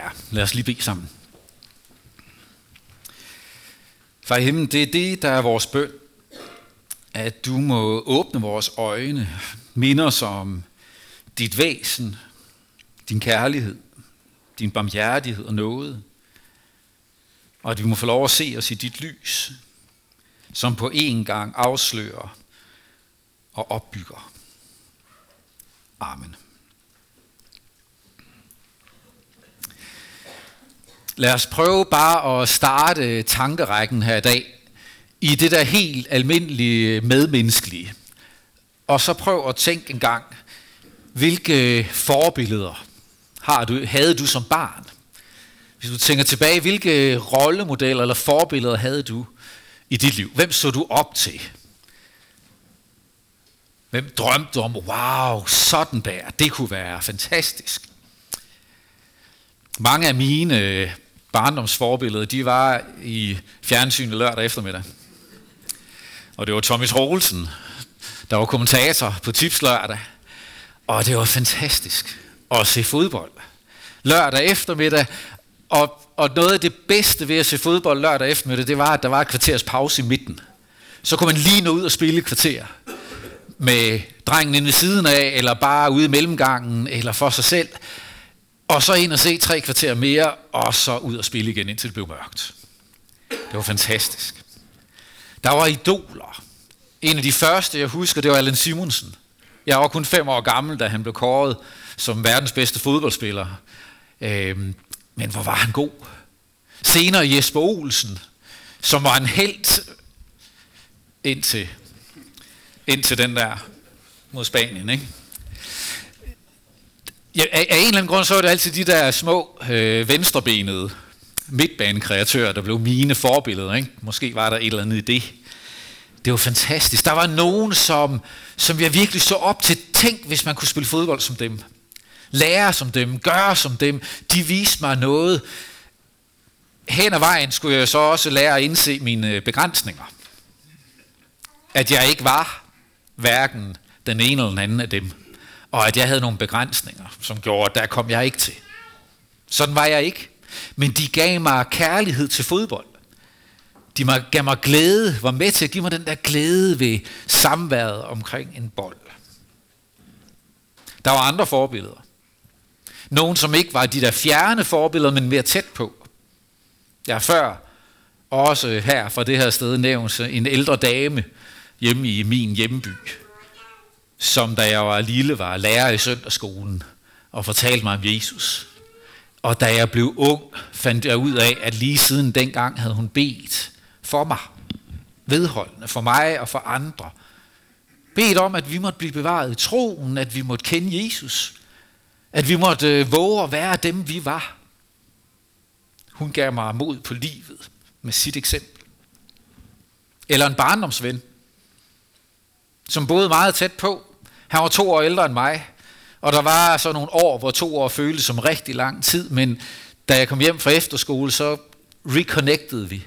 Ja, lad os lige bede sammen. Far i himlen, det er det, der er vores bøn. At du må åbne vores øjne, minde os om dit væsen, din kærlighed, din barmhjertighed og noget. Og at vi må få lov at se os i dit lys, som på en gang afslører og opbygger. Amen. Lad os prøve bare at starte tankerækken her i dag i det der helt almindelige medmenneskelige. Og så prøv at tænke en gang, hvilke forbilleder har du, havde du som barn? Hvis du tænker tilbage, hvilke rollemodeller eller forbilleder havde du i dit liv? Hvem så du op til? Hvem drømte om, wow, sådan der, det kunne være fantastisk. Mange af mine barndomsforbillede, de var i fjernsynet lørdag eftermiddag. Og det var Tommy Troelsen, der var kommentator på Tips lørdag. Og det var fantastisk at se fodbold. Lørdag eftermiddag, og, og noget af det bedste ved at se fodbold lørdag eftermiddag, det var, at der var et kvarters pause i midten. Så kunne man lige nå ud og spille et kvarter med drengen inde ved siden af, eller bare ude i mellemgangen, eller for sig selv. Og så ind og se tre kvarter mere, og så ud og spille igen, indtil det blev mørkt. Det var fantastisk. Der var idoler. En af de første, jeg husker, det var Allen Simonsen. Jeg var kun fem år gammel, da han blev kåret som verdens bedste fodboldspiller. Øhm, men hvor var han god. Senere Jesper Olsen, som var en helt indtil, indtil den der mod Spanien. Ikke? Ja, af, af en eller anden grund så er det altid de der små øh, venstrebenede midtbanekreatører, der blev mine forbilleder. Ikke? Måske var der et eller andet i det. Det var fantastisk. Der var nogen, som, som jeg virkelig så op til. Tænk, hvis man kunne spille fodbold som dem. Lære som dem. Gøre som dem. De viste mig noget. Hen ad vejen skulle jeg så også lære at indse mine øh, begrænsninger. At jeg ikke var hverken den ene eller den anden af dem. Og at jeg havde nogle begrænsninger, som gjorde, at der kom jeg ikke til. Sådan var jeg ikke. Men de gav mig kærlighed til fodbold. De gav mig glæde, var med til at give mig den der glæde ved samværet omkring en bold. Der var andre forbilleder. Nogen, som ikke var de der fjerne forbilleder, men mere tæt på. Jeg har før også her fra det her sted nævnt en ældre dame hjemme i min hjemby, som da jeg var lille var lærer i søndagsskolen og fortalte mig om Jesus. Og da jeg blev ung, fandt jeg ud af, at lige siden dengang havde hun bedt for mig, vedholdende for mig og for andre. Bedt om, at vi måtte blive bevaret i troen, at vi måtte kende Jesus, at vi måtte øh, våge at være dem, vi var. Hun gav mig mod på livet med sit eksempel. Eller en barndomsven, som boede meget tæt på. Han var to år ældre end mig, og der var så nogle år, hvor to år føltes som rigtig lang tid, men da jeg kom hjem fra efterskole, så reconnectede vi.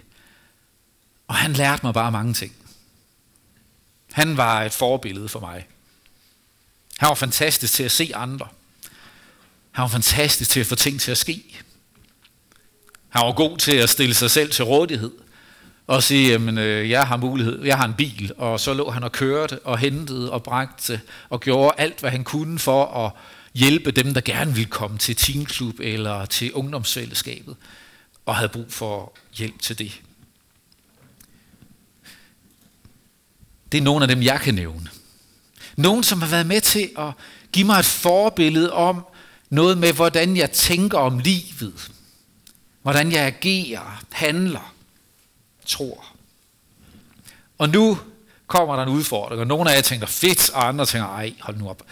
Og han lærte mig bare mange ting. Han var et forbillede for mig. Han var fantastisk til at se andre. Han var fantastisk til at få ting til at ske. Han var god til at stille sig selv til rådighed og sige, jamen øh, jeg har mulighed, jeg har en bil, og så lå han og kørte og hentede og bragte og gjorde alt, hvad han kunne for at hjælpe dem, der gerne ville komme til teenklub eller til ungdomsfællesskabet, og havde brug for hjælp til det. Det er nogle af dem, jeg kan nævne. Nogen, som har været med til at give mig et forbillede om noget med, hvordan jeg tænker om livet. Hvordan jeg agerer, handler, tror. Og nu kommer der en udfordring, og nogle af jer tænker fedt, og andre tænker, ej, hold nu op.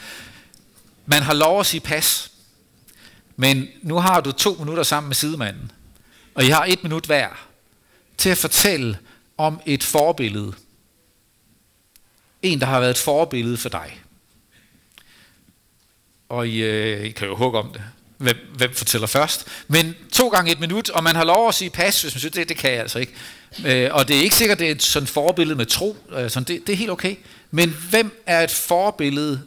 Man har lov at sige pas, men nu har du to minutter sammen med sidemanden, og I har et minut hver til at fortælle om et forbillede. En, der har været et forbillede for dig. Og I, øh, I kan jo hugge om det. Hvem, hvem fortæller først? Men to gange et minut, og man har lov at sige pas, hvis man synes, det, det kan jeg altså ikke. Øh, og det er ikke sikkert, det er et sådan forbillede med tro. Øh, sådan, det, det er helt okay. Men hvem er et forbillede,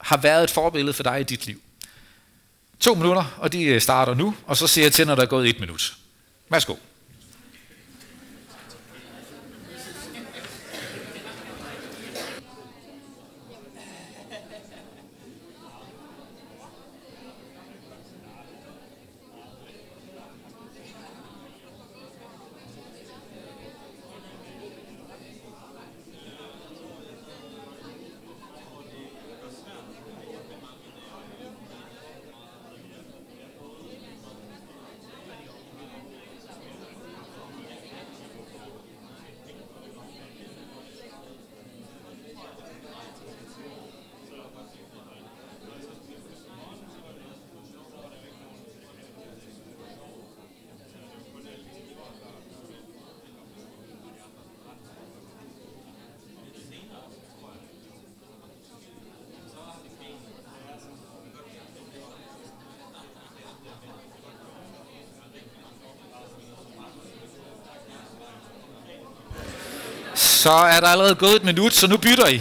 har været et forbillede for dig i dit liv? To minutter, og de øh, starter nu, og så siger jeg til, når der er gået et minut. Værsgo. Så er der allerede gået et minut, så nu bytter I.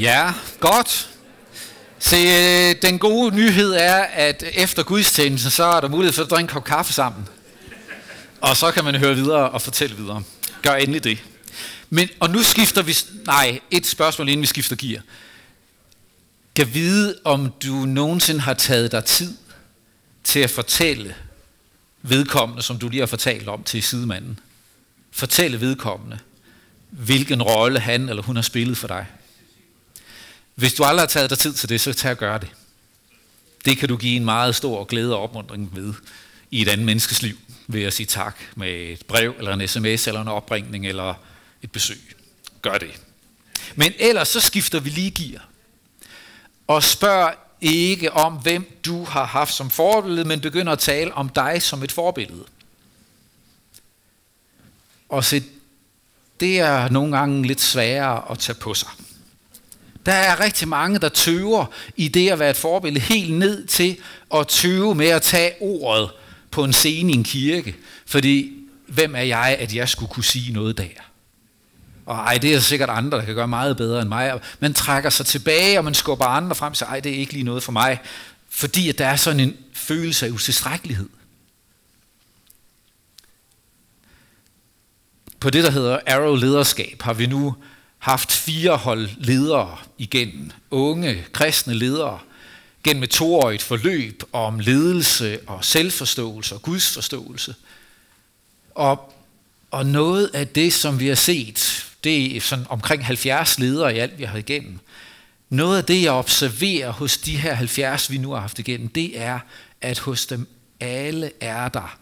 Ja, godt. Se, øh, den gode nyhed er, at efter gudstjenesten, så er der mulighed for at drikke en kop kaffe sammen. Og så kan man høre videre og fortælle videre. Gør endelig det. Men, og nu skifter vi... Nej, et spørgsmål, inden vi skifter gear. Kan vide, om du nogensinde har taget dig tid til at fortælle vedkommende, som du lige har fortalt om til sidemanden. Fortælle vedkommende, hvilken rolle han eller hun har spillet for dig. Hvis du aldrig har taget dig tid til det, så tag og gør det. Det kan du give en meget stor glæde og opmuntring ved i et andet menneskes liv, ved at sige tak med et brev, eller en sms, eller en opringning, eller et besøg. Gør det. Men ellers så skifter vi lige gear. Og spørg ikke om, hvem du har haft som forbillede, men begynder at tale om dig som et forbillede. Og se, det er nogle gange lidt sværere at tage på sig. Der er rigtig mange, der tøver i det at være et forbillede, helt ned til at tøve med at tage ordet på en scene i en kirke. Fordi, hvem er jeg, at jeg skulle kunne sige noget der? Og ej, det er sikkert andre, der kan gøre meget bedre end mig. Man trækker sig tilbage, og man skubber andre frem, så ej, det er ikke lige noget for mig. Fordi at der er sådan en følelse af utilstrækkelighed. På det, der hedder Arrow Lederskab, har vi nu haft fire hold ledere igen, unge kristne ledere, gennem et toårigt forløb om ledelse og selvforståelse og gudsforståelse. Og, og noget af det, som vi har set, det er sådan omkring 70 ledere i alt, vi har igennem. Noget af det, jeg observerer hos de her 70, vi nu har haft igennem, det er, at hos dem alle er der,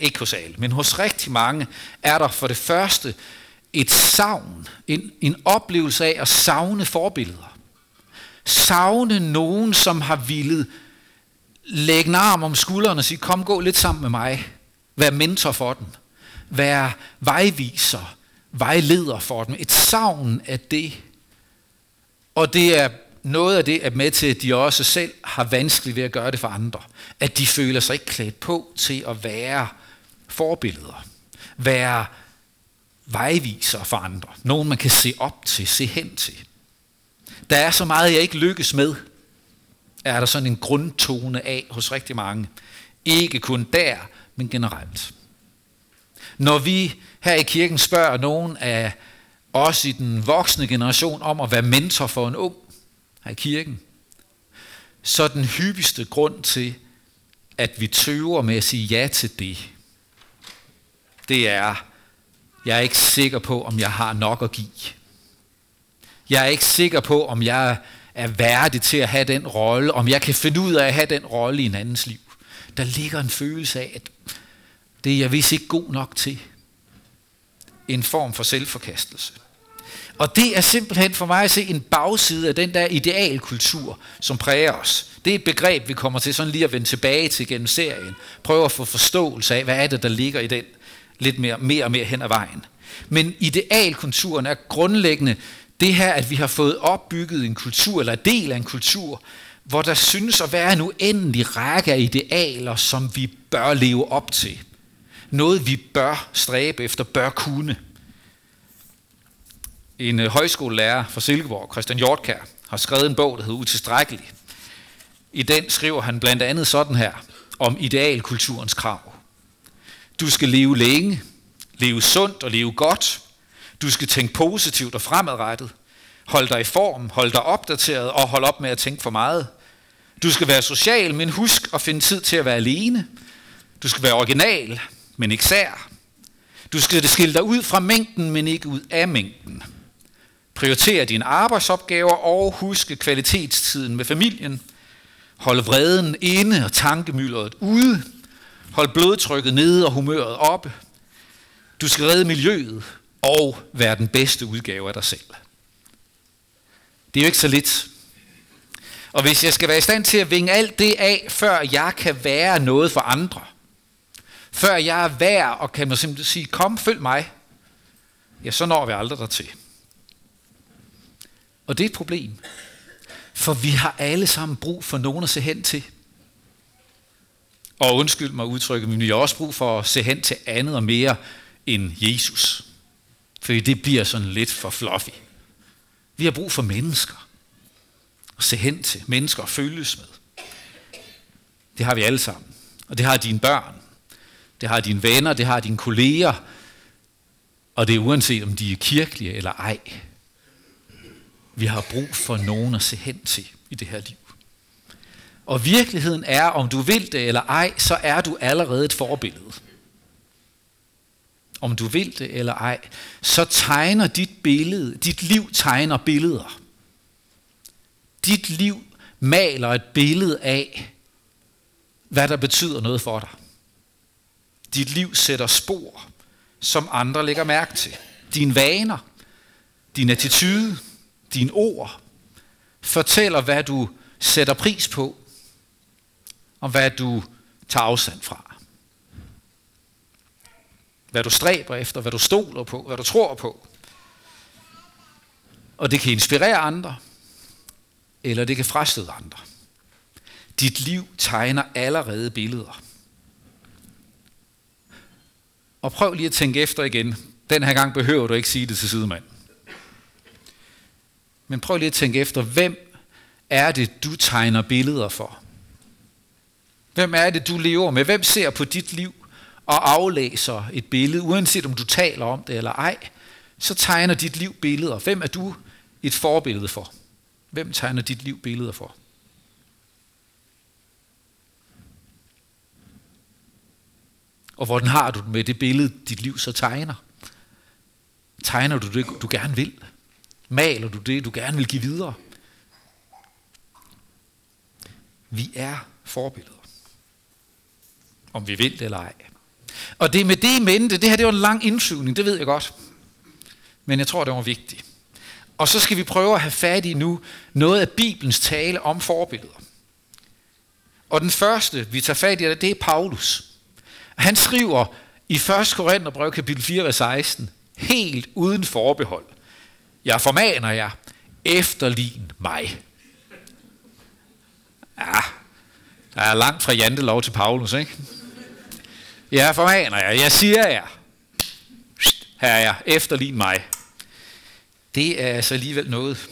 ikke hos alle, men hos rigtig mange, er der for det første et savn, en, en oplevelse af at savne forbilleder. Savne nogen, som har villet lægge en arm om skulderen og sige, kom gå lidt sammen med mig. Vær mentor for dem. Vær vejviser, vejleder for dem. Et savn af det. Og det er noget af det er med til, at de også selv har vanskeligt ved at gøre det for andre. At de føler sig ikke klædt på til at være forbilleder. Være vejviser for andre. Nogen, man kan se op til, se hen til. Der er så meget, jeg ikke lykkes med, er der sådan en grundtone af hos rigtig mange. Ikke kun der, men generelt. Når vi her i kirken spørger nogen af os i den voksne generation om at være mentor for en ung her i kirken, så er den hyppigste grund til, at vi tøver med at sige ja til det, det er, jeg er ikke sikker på, om jeg har nok at give. Jeg er ikke sikker på, om jeg er værdig til at have den rolle, om jeg kan finde ud af at have den rolle i en andens liv. Der ligger en følelse af, at det er jeg vist ikke god nok til. En form for selvforkastelse. Og det er simpelthen for mig at se en bagside af den der idealkultur, som præger os. Det er et begreb, vi kommer til sådan lige at vende tilbage til gennem serien. Prøve at få forståelse af, hvad er det, der ligger i den lidt mere, mere og mere hen ad vejen. Men idealkulturen er grundlæggende det her, at vi har fået opbygget en kultur, eller en del af en kultur, hvor der synes at være en uendelig række af idealer, som vi bør leve op til. Noget vi bør stræbe efter, bør kunne. En øh, højskolelærer fra Silkeborg, Christian Hjortkær, har skrevet en bog, der hedder Utilstrækkelig. I den skriver han blandt andet sådan her om idealkulturens krav. Du skal leve længe, leve sundt og leve godt. Du skal tænke positivt og fremadrettet. Hold dig i form, hold dig opdateret og hold op med at tænke for meget. Du skal være social, men husk at finde tid til at være alene. Du skal være original, men ikke sær. Du skal skille dig ud fra mængden, men ikke ud af mængden. Prioriter dine arbejdsopgaver og huske kvalitetstiden med familien. Hold vreden inde og tankemyldret ude. Hold blodtrykket nede og humøret oppe. Du skal redde miljøet og være den bedste udgave af dig selv. Det er jo ikke så lidt. Og hvis jeg skal være i stand til at vinge alt det af, før jeg kan være noget for andre, før jeg er værd og kan man simpelthen sige, kom, følg mig, ja, så når vi aldrig dertil. Og det er et problem. For vi har alle sammen brug for nogen at se hen til. Og undskyld mig udtrykket, men vi har også brug for at se hen til andet og mere end Jesus. Fordi det bliver sådan lidt for fluffy. Vi har brug for mennesker. At se hen til. Mennesker og følges med. Det har vi alle sammen. Og det har dine børn. Det har dine venner. Det har dine kolleger. Og det er uanset om de er kirkelige eller ej. Vi har brug for nogen at se hen til i det her liv. Og virkeligheden er, om du vil det eller ej, så er du allerede et forbillede. Om du vil det eller ej, så tegner dit billede, dit liv tegner billeder. Dit liv maler et billede af, hvad der betyder noget for dig. Dit liv sætter spor, som andre lægger mærke til. Dine vaner, din attitude, dine ord, fortæller, hvad du sætter pris på, og hvad du tager afstand fra. Hvad du stræber efter, hvad du stoler på, hvad du tror på. Og det kan inspirere andre, eller det kan frastøde andre. Dit liv tegner allerede billeder. Og prøv lige at tænke efter igen. Den her gang behøver du ikke sige det til sidemand. Men prøv lige at tænke efter, hvem er det, du tegner billeder for? Hvem er det, du lever med? Hvem ser på dit liv og aflæser et billede, uanset om du taler om det eller ej, så tegner dit liv billeder. Hvem er du et forbillede for? Hvem tegner dit liv billeder for? Og hvordan har du det med det billede, dit liv så tegner? Tegner du det, du gerne vil? Maler du det, du gerne vil give videre? Vi er forbilleder. Om vi vil det eller ej. Og det er med det i mente, det her det var en lang indflyvning, det ved jeg godt. Men jeg tror, det var vigtigt. Og så skal vi prøve at have fat i nu noget af Bibelens tale om forbilleder. Og den første, vi tager fat i, det er Paulus. Han skriver i 1. Korintherbrev kapitel 4, vers 16, helt uden forbehold. Jeg formaner jer, efterlign mig. Ja, der er langt fra jantelov til Paulus, ikke? Jeg formaner jer, jeg siger jer, her er jeg, efterlign mig. Det er altså alligevel noget.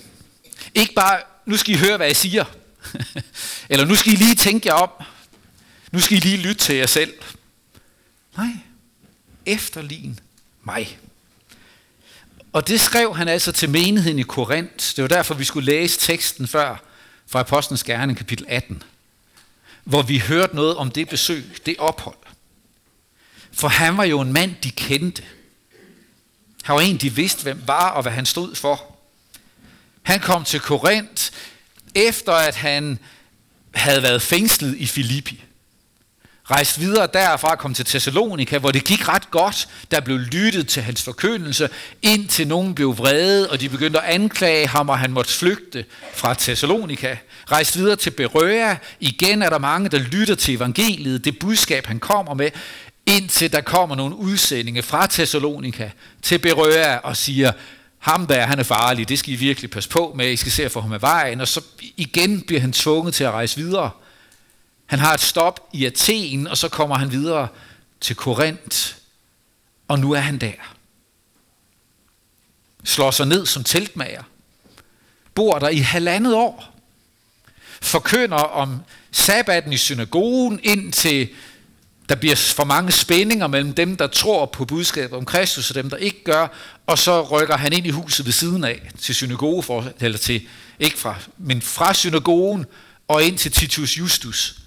Ikke bare, nu skal I høre, hvad jeg siger. Eller nu skal I lige tænke jer om. Nu skal I lige lytte til jer selv. Nej, efterlign mig. Og det skrev han altså til menigheden i Korinth. Det var derfor, vi skulle læse teksten før, fra Apostlenes Gerne, kapitel 18, hvor vi hørte noget om det besøg, det ophold. For han var jo en mand, de kendte. Han var en, de vidste, hvem var og hvad han stod for. Han kom til Korinth, efter at han havde været fængslet i Filippi. Rejst videre derfra kom til Thessalonika, hvor det gik ret godt. Der blev lyttet til hans forkyndelse, indtil nogen blev vrede, og de begyndte at anklage ham, og han måtte flygte fra Thessalonika. Rejst videre til Berøa. Igen er der mange, der lytter til evangeliet, det budskab, han kommer med, indtil der kommer nogle udsendinge fra Thessalonika til Berøa og siger, ham der, han er farlig, det skal I virkelig passe på med, I skal se at få ham af vejen, og så igen bliver han tvunget til at rejse videre. Han har et stop i Athen, og så kommer han videre til Korinth, og nu er han der. Slår sig ned som teltmager. Bor der i halvandet år. Forkynder om sabbaten i synagogen, indtil der bliver for mange spændinger mellem dem, der tror på budskabet om Kristus, og dem, der ikke gør, og så rykker han ind i huset ved siden af, til synagoge, for, eller til, ikke fra, men fra synagogen og ind til Titus Justus,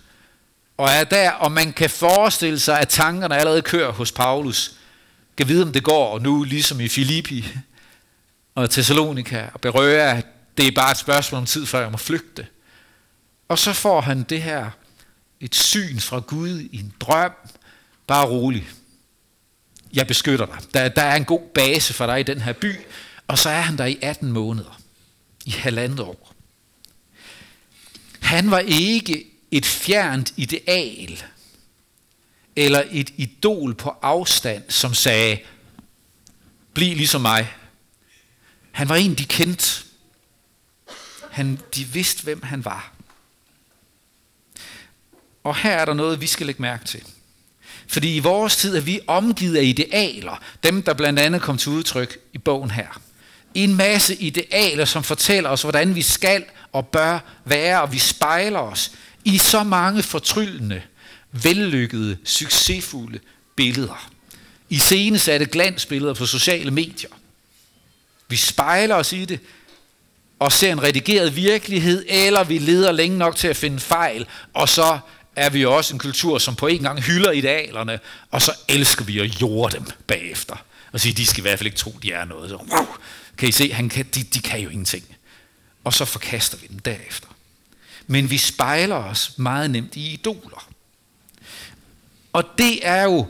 og er der, og man kan forestille sig, at tankerne allerede kører hos Paulus. Kan vide, om det går og nu, ligesom i Filippi og Thessalonika og Berøa. Det er bare et spørgsmål om tid, før jeg må flygte. Og så får han det her, et syn fra Gud i en drøm. Bare rolig. Jeg beskytter dig. Der, der er en god base for dig i den her by. Og så er han der i 18 måneder. I halvandet år. Han var ikke et fjernt ideal, eller et idol på afstand, som sagde, bliv ligesom mig. Han var en, de kendte. Han, de vidste, hvem han var. Og her er der noget, vi skal lægge mærke til. Fordi i vores tid er vi omgivet af idealer, dem der blandt andet kom til udtryk i bogen her. En masse idealer, som fortæller os, hvordan vi skal og bør være, og vi spejler os i så mange fortryllende, vellykkede, succesfulde billeder. I scenesatte glansbilleder på sociale medier. Vi spejler os i det, og ser en redigeret virkelighed, eller vi leder længe nok til at finde fejl, og så er vi også en kultur, som på en gang hylder idealerne, og så elsker vi at jorde dem bagefter. Og sige, de skal i hvert fald ikke tro, de er noget. Så, wow, kan I se, han kan, de, de kan jo ingenting. Og så forkaster vi dem derefter men vi spejler os meget nemt i idoler. Og det er jo,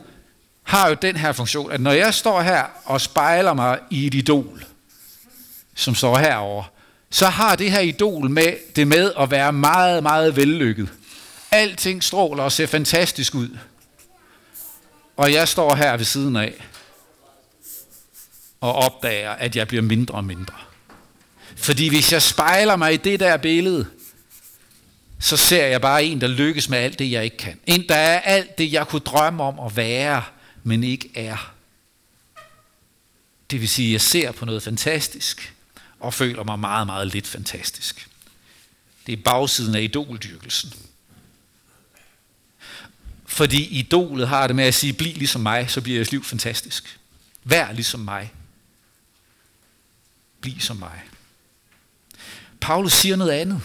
har jo den her funktion, at når jeg står her og spejler mig i et idol, som står herover, så har det her idol med det med at være meget, meget vellykket. Alting stråler og ser fantastisk ud. Og jeg står her ved siden af og opdager, at jeg bliver mindre og mindre. Fordi hvis jeg spejler mig i det der billede, så ser jeg bare en, der lykkes med alt det, jeg ikke kan. En, der er alt det, jeg kunne drømme om at være, men ikke er. Det vil sige, at jeg ser på noget fantastisk, og føler mig meget, meget lidt fantastisk. Det er bagsiden af idoldyrkelsen. Fordi idolet har det med at sige, bliv ligesom mig, så bliver jeres liv fantastisk. Vær ligesom mig. Bliv som mig. Paulus siger noget andet.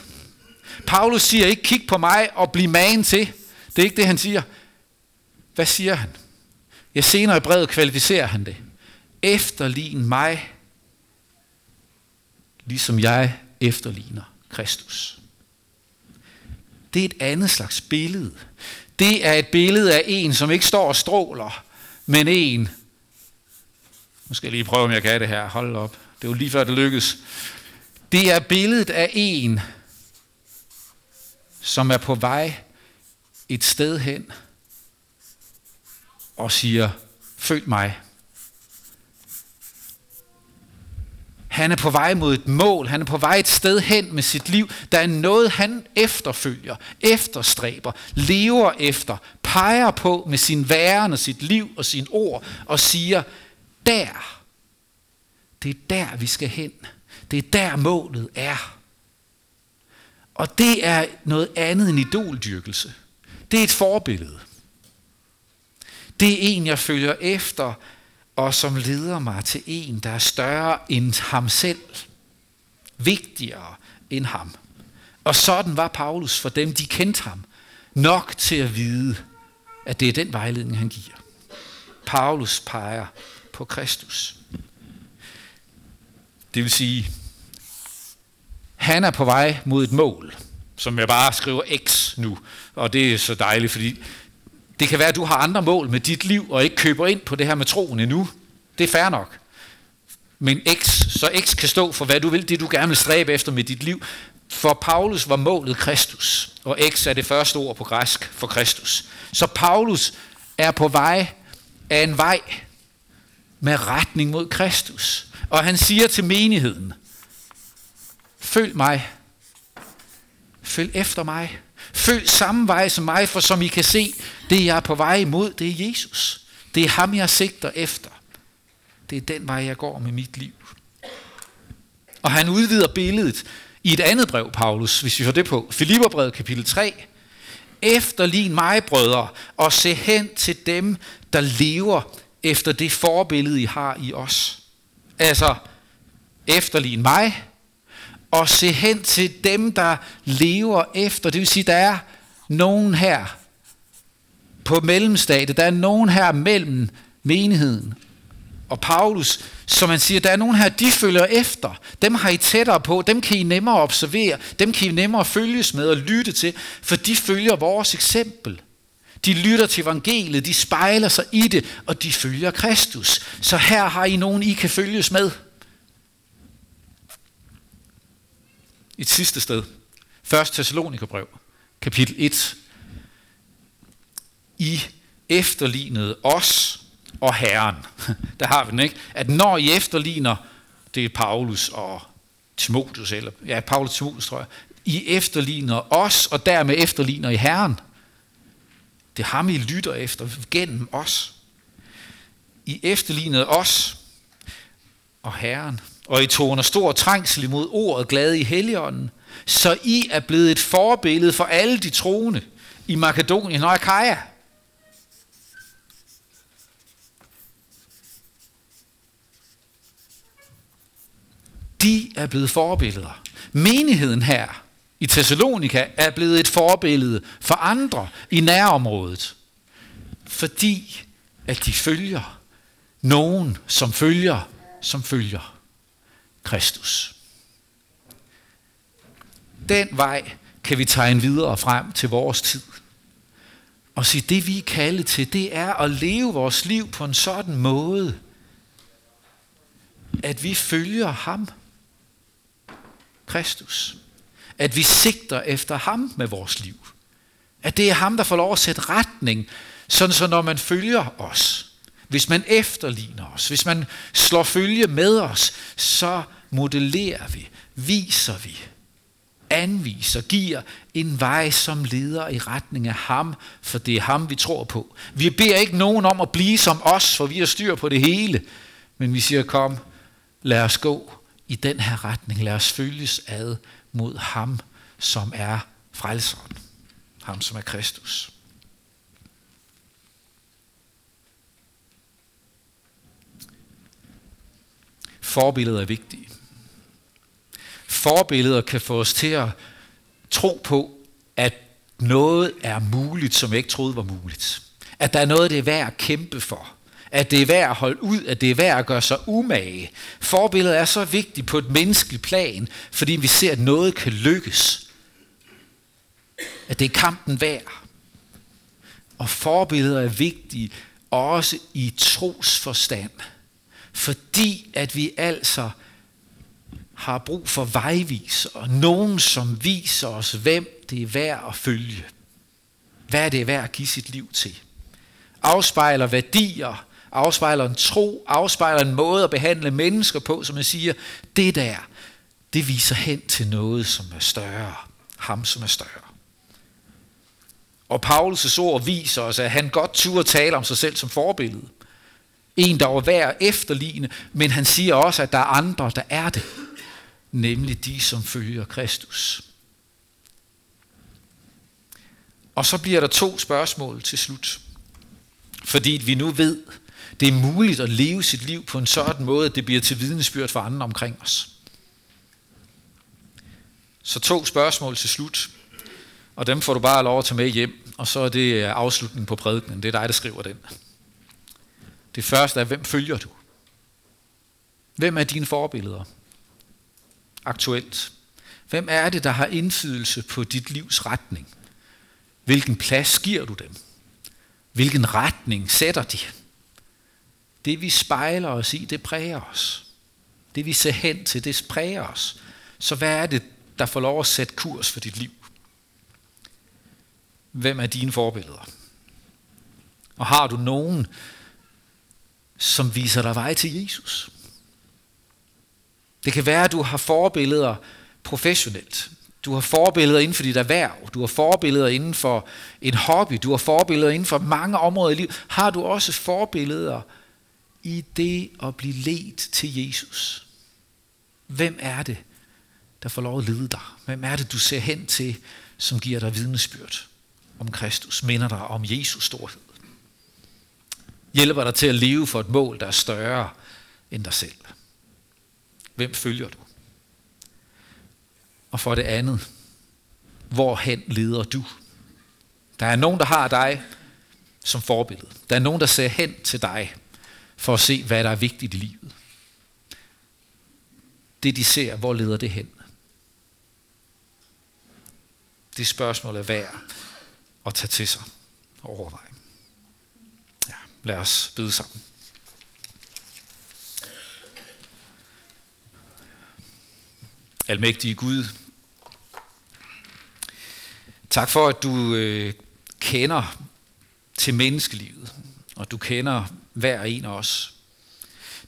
Paulus siger ikke, kig på mig og bliv magen til. Det er ikke det, han siger. Hvad siger han? Ja, senere i brevet kvalificerer han det. Efterlign mig, ligesom jeg efterligner Kristus. Det er et andet slags billede. Det er et billede af en, som ikke står og stråler, men en, nu skal jeg lige prøve, om jeg kan det her, hold op, det er jo lige før det lykkes. Det er billedet af en, som er på vej et sted hen og siger, følg mig. Han er på vej mod et mål, han er på vej et sted hen med sit liv. Der er noget, han efterfølger, efterstræber, lever efter, peger på med sin væren og sit liv og sin ord og siger, der, det er der, vi skal hen. Det er der, målet er. Og det er noget andet end idoldyrkelse. Det er et forbillede. Det er en, jeg følger efter, og som leder mig til en, der er større end ham selv. Vigtigere end ham. Og sådan var Paulus for dem, de kendte ham, nok til at vide, at det er den vejledning, han giver. Paulus peger på Kristus. Det vil sige, han er på vej mod et mål, som jeg bare skriver X nu, og det er så dejligt, fordi det kan være, at du har andre mål med dit liv, og ikke køber ind på det her med troen endnu. Det er fair nok. Men X, så X kan stå for, hvad du vil, det du gerne vil stræbe efter med dit liv. For Paulus var målet Kristus, og X er det første ord på græsk for Kristus. Så Paulus er på vej af en vej med retning mod Kristus. Og han siger til menigheden, følg mig, følg efter mig, følg samme vej som mig, for som I kan se, det jeg er på vej imod, det er Jesus. Det er ham, jeg sigter efter. Det er den vej, jeg går med mit liv. Og han udvider billedet i et andet brev, Paulus, hvis vi får det på. Filipperbrevet kapitel 3. Efterlign mig, brødre, og se hen til dem, der lever efter det forbillede, I har i os. Altså, efterlign mig, og se hen til dem, der lever efter. Det vil sige, der er nogen her på mellemstadiet, der er nogen her mellem menigheden og Paulus, som man siger, der er nogen her, de følger efter. Dem har I tættere på, dem kan I nemmere observere, dem kan I nemmere følges med og lytte til, for de følger vores eksempel. De lytter til evangeliet, de spejler sig i det, og de følger Kristus. Så her har I nogen, I kan følges med. Et sidste sted. 1. Thessalonikerbrev, kapitel 1. I efterlignede os og Herren. Der har vi den, ikke? At når I efterligner, det er Paulus og Timotheus, eller ja, Paulus og Timotheus, tror jeg. I efterligner os, og dermed efterligner I Herren. Det er ham, I lytter efter gennem os. I efterlignede os og Herren, og I tog under stor trængsel imod ordet glade i Helligånden, så I er blevet et forbillede for alle de troende i Makedonien og Akaja. De er blevet forbilleder. Menigheden her i Thessalonika er blevet et forbillede for andre i nærområdet, fordi at de følger nogen, som følger, som følger Kristus. Den vej kan vi tegne videre frem til vores tid. Og sige, det vi er kaldet til, det er at leve vores liv på en sådan måde, at vi følger ham, Kristus. At vi sigter efter ham med vores liv. At det er ham, der får lov at sætte retning, sådan så når man følger os, hvis man efterligner os, hvis man slår følge med os, så modellerer vi, viser vi, anviser, giver en vej, som leder i retning af ham, for det er ham, vi tror på. Vi beder ikke nogen om at blive som os, for vi har styr på det hele, men vi siger, kom, lad os gå i den her retning, lad os følges ad mod ham, som er frelseren, ham som er Kristus. Forbilleder er vigtige. Forbilleder kan få os til at tro på, at noget er muligt, som jeg ikke troede var muligt. At der er noget, det er værd at kæmpe for. At det er værd at holde ud, at det er værd at gøre sig umage. Forbilledet er så vigtigt på et menneskeligt plan, fordi vi ser, at noget kan lykkes. At det er kampen værd. Og forbilleder er vigtige også i trosforstand. Fordi at vi altså har brug for vejvis og nogen, som viser os, hvem det er værd at følge. Hvad det er værd at give sit liv til. Afspejler værdier, afspejler en tro, afspejler en måde at behandle mennesker på, som jeg siger, det der, det viser hen til noget, som er større. Ham, som er større. Og Paulus' ord viser os, at han godt turde tale om sig selv som forbillede. En, der var værd at efterligne, men han siger også, at der er andre, der er det. Nemlig de, som følger Kristus. Og så bliver der to spørgsmål til slut. Fordi vi nu ved, det er muligt at leve sit liv på en sådan måde, at det bliver til vidnesbyrd for andre omkring os. Så to spørgsmål til slut, og dem får du bare lov at tage med hjem, og så er det øh, afslutningen på prædikenen. Det er dig, der skriver den. Det første er, hvem følger du? Hvem er dine forbilleder? Aktuelt. Hvem er det, der har indflydelse på dit livs retning? Hvilken plads giver du dem? Hvilken retning sætter de? Det vi spejler os i, det præger os. Det vi ser hen til, det præger os. Så hvad er det, der får lov at sætte kurs for dit liv? Hvem er dine forbilleder? Og har du nogen, som viser dig vej til Jesus? Det kan være, at du har forbilleder professionelt. Du har forbilleder inden for dit erhverv. Du har forbilleder inden for en hobby. Du har forbilleder inden for mange områder i livet. Har du også forbilleder i det at blive ledt til Jesus? Hvem er det, der får lov at lede dig? Hvem er det, du ser hen til, som giver dig vidnesbyrd om Kristus, minder dig om Jesus storhed? Hjælper dig til at leve for et mål, der er større end dig selv? Hvem følger du? Og for det andet, hvorhen leder du? Der er nogen, der har dig som forbillede. Der er nogen, der ser hen til dig for at se, hvad der er vigtigt i livet. Det de ser, hvor leder det hen? Det spørgsmål er værd at tage til sig og overveje. Lad os bede sammen. Almægtige Gud, tak for, at du øh, kender til menneskelivet, og du kender hver en af os.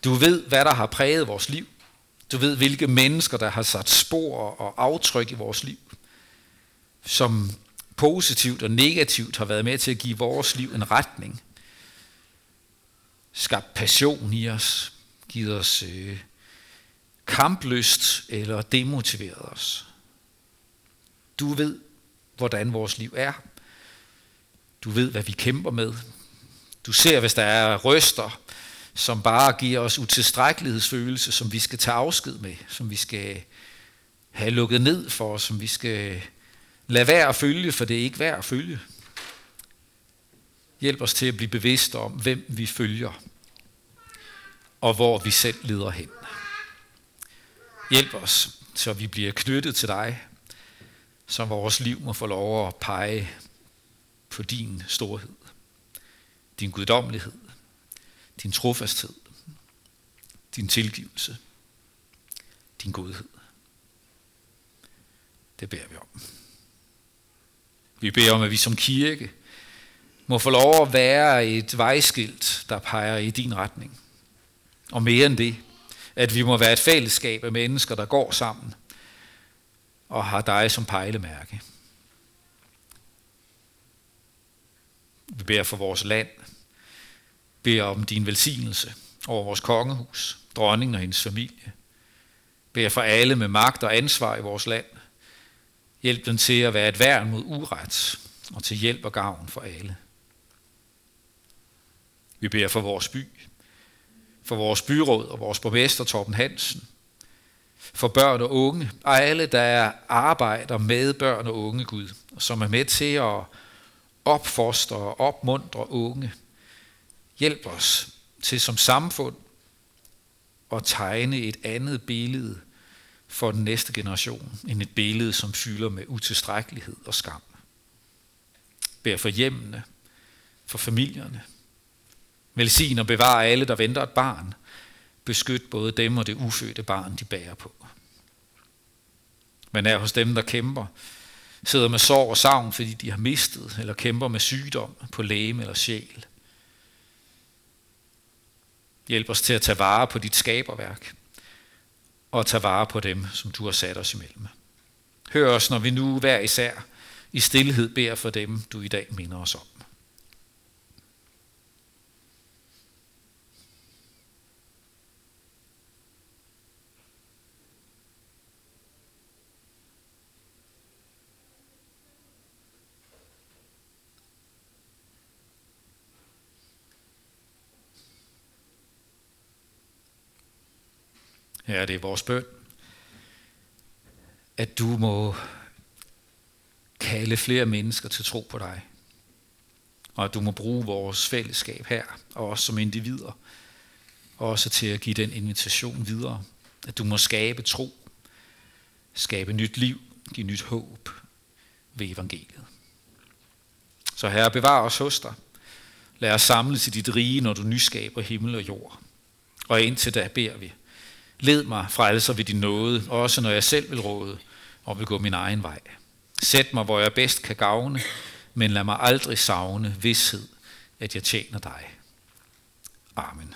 Du ved, hvad der har præget vores liv. Du ved, hvilke mennesker, der har sat spor og aftryk i vores liv, som positivt og negativt har været med til at give vores liv en retning. Skabt passion i os, givet os øh, kamplyst eller demotiveret os. Du ved, hvordan vores liv er. Du ved, hvad vi kæmper med. Du ser, hvis der er røster, som bare giver os utilstrækkelighedsfølelse, som vi skal tage afsked med, som vi skal have lukket ned for, som vi skal lade være at følge, for det er ikke værd at følge. Hjælp os til at blive bevidste om, hvem vi følger, og hvor vi selv leder hen. Hjælp os, så vi bliver knyttet til dig, så vores liv må få lov at pege på din storhed, din guddommelighed, din trofasthed, din tilgivelse, din godhed. Det beder vi om. Vi beder om, at vi som kirke må få lov at være et vejskilt, der peger i din retning. Og mere end det, at vi må være et fællesskab af mennesker, der går sammen og har dig som pejlemærke. Vi beder for vores land, beder om din velsignelse over vores kongehus, dronningen og hendes familie. Beder for alle med magt og ansvar i vores land. Hjælp dem til at være et værn mod uret og til hjælp og gavn for alle. Vi beder for vores by, for vores byråd og vores borgmester Torben Hansen, for børn og unge, og alle, der arbejder med børn og unge, Gud, som er med til at opfostre og opmuntre unge. Hjælp os til som samfund at tegne et andet billede for den næste generation, end et billede, som fylder med utilstrækkelighed og skam. Bær for hjemmene, for familierne, Velsign og bevar alle, der venter et barn. Beskyt både dem og det ufødte barn, de bærer på. Men er hos dem, der kæmper, sidder med sorg og savn, fordi de har mistet, eller kæmper med sygdom på læge eller sjæl. Hjælp os til at tage vare på dit skaberværk, og tage vare på dem, som du har sat os imellem. Hør os, når vi nu hver især i stillhed beder for dem, du i dag minder os om. Her det er vores bøn, at du må kalde flere mennesker til tro på dig. Og at du må bruge vores fællesskab her, og os som individer, også til at give den invitation videre. At du må skabe tro, skabe nyt liv, give nyt håb ved evangeliet. Så herre, bevar os hos dig. Lad os samles i dit rige, når du nyskaber himmel og jord. Og indtil da beder vi. Led mig frelser ved din nåde, også når jeg selv vil råde og vil gå min egen vej. Sæt mig, hvor jeg bedst kan gavne, men lad mig aldrig savne vidshed, at jeg tjener dig. Amen.